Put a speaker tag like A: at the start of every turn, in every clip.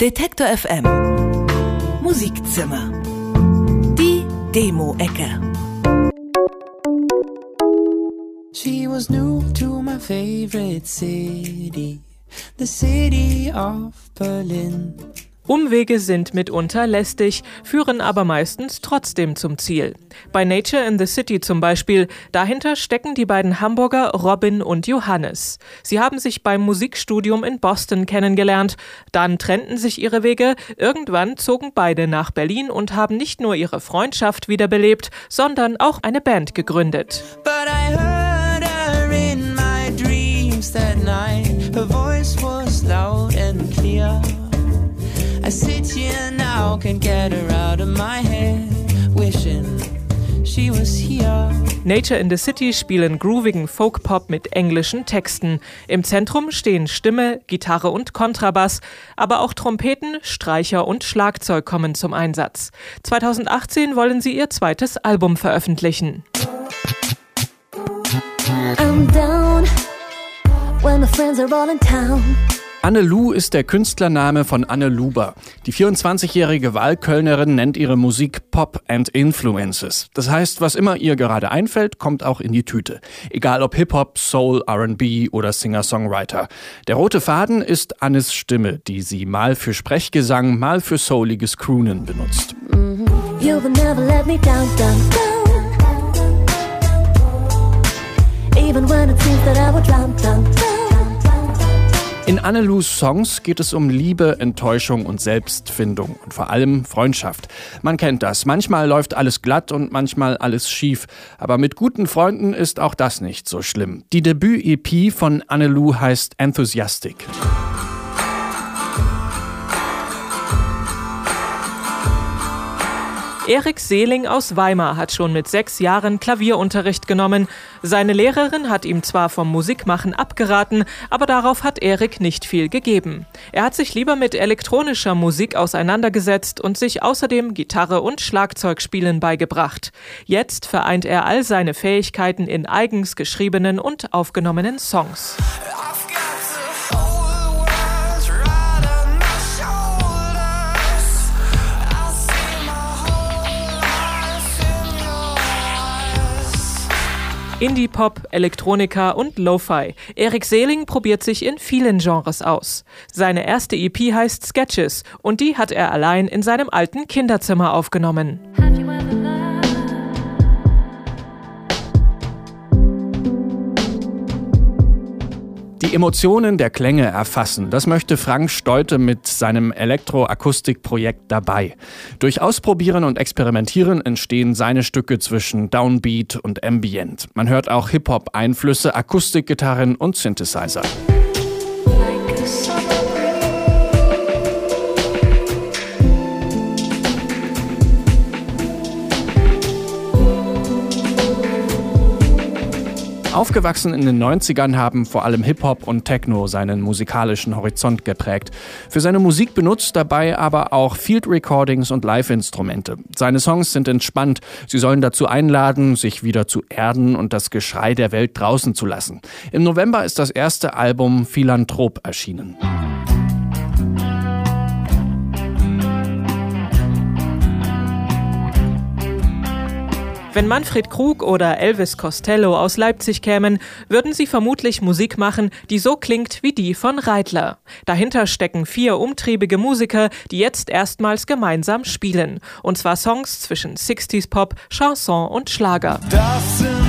A: Detektor FM Musikzimmer. Die Demo-Ecke.
B: She was new to my favorite city, the city of Berlin.
C: Umwege sind mitunter lästig, führen aber meistens trotzdem zum Ziel. Bei Nature in the City zum Beispiel, dahinter stecken die beiden Hamburger Robin und Johannes. Sie haben sich beim Musikstudium in Boston kennengelernt, dann trennten sich ihre Wege, irgendwann zogen beide nach Berlin und haben nicht nur ihre Freundschaft wiederbelebt, sondern auch eine Band gegründet.
B: I sit here now, can't get her out of my head. Wishing she was here.
C: Nature in the City spielen groovigen Folk-Pop mit englischen Texten. Im Zentrum stehen Stimme, Gitarre und Kontrabass, aber auch Trompeten, Streicher und Schlagzeug kommen zum Einsatz. 2018 wollen sie ihr zweites Album veröffentlichen.
D: I'm down when my friends are all in town.
E: Anne Lu ist der Künstlername von Anne Luber. Die 24-jährige Wahlkölnerin nennt ihre Musik Pop and Influences. Das heißt, was immer ihr gerade einfällt, kommt auch in die Tüte. Egal ob Hip-Hop, Soul, R&B oder Singer-Songwriter. Der rote Faden ist Annes Stimme, die sie mal für Sprechgesang, mal für souliges Croonen benutzt.
D: You will
E: In Annelus Songs geht es um Liebe, Enttäuschung und Selbstfindung und vor allem Freundschaft. Man kennt das. Manchmal läuft alles glatt und manchmal alles schief. Aber mit guten Freunden ist auch das nicht so schlimm. Die Debüt-EP von Annelu heißt Enthusiastic.
C: Erik Seeling aus Weimar hat schon mit sechs Jahren Klavierunterricht genommen. Seine Lehrerin hat ihm zwar vom Musikmachen abgeraten, aber darauf hat Erik nicht viel gegeben. Er hat sich lieber mit elektronischer Musik auseinandergesetzt und sich außerdem Gitarre und Schlagzeugspielen beigebracht. Jetzt vereint er all seine Fähigkeiten in eigens geschriebenen und aufgenommenen Songs. Indie-Pop, Elektronika und Lo-Fi. Erik Seeling probiert sich in vielen Genres aus. Seine erste EP heißt Sketches und die hat er allein in seinem alten Kinderzimmer aufgenommen.
E: Die Emotionen der Klänge erfassen, das möchte Frank Steute mit seinem Elektroakustikprojekt dabei. Durch Ausprobieren und Experimentieren entstehen seine Stücke zwischen Downbeat und Ambient. Man hört auch Hip-Hop-Einflüsse, Akustikgitarren und Synthesizer. Aufgewachsen in den 90ern haben vor allem Hip-Hop und Techno seinen musikalischen Horizont geprägt. Für seine Musik benutzt dabei aber auch Field Recordings und Live-Instrumente. Seine Songs sind entspannt. Sie sollen dazu einladen, sich wieder zu erden und das Geschrei der Welt draußen zu lassen. Im November ist das erste Album Philanthrop erschienen.
C: Wenn Manfred Krug oder Elvis Costello aus Leipzig kämen, würden sie vermutlich Musik machen, die so klingt wie die von Reitler. Dahinter stecken vier umtriebige Musiker, die jetzt erstmals gemeinsam spielen. Und zwar Songs zwischen 60s Pop, Chanson und Schlager.
F: Das sind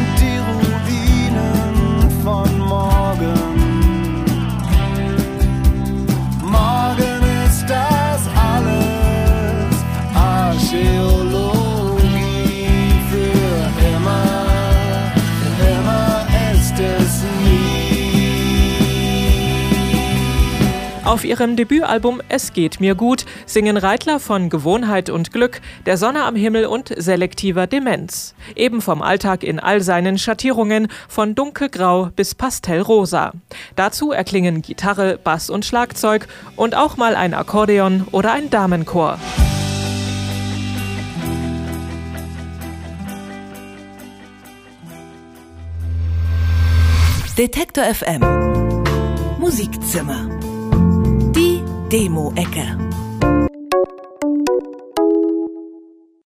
C: Auf ihrem Debütalbum Es geht mir gut singen Reitler von Gewohnheit und Glück, der Sonne am Himmel und selektiver Demenz. Eben vom Alltag in all seinen Schattierungen, von dunkelgrau bis pastellrosa. Dazu erklingen Gitarre, Bass und Schlagzeug und auch mal ein Akkordeon oder ein Damenchor.
A: Detektor FM Musikzimmer. Demo-Ecke.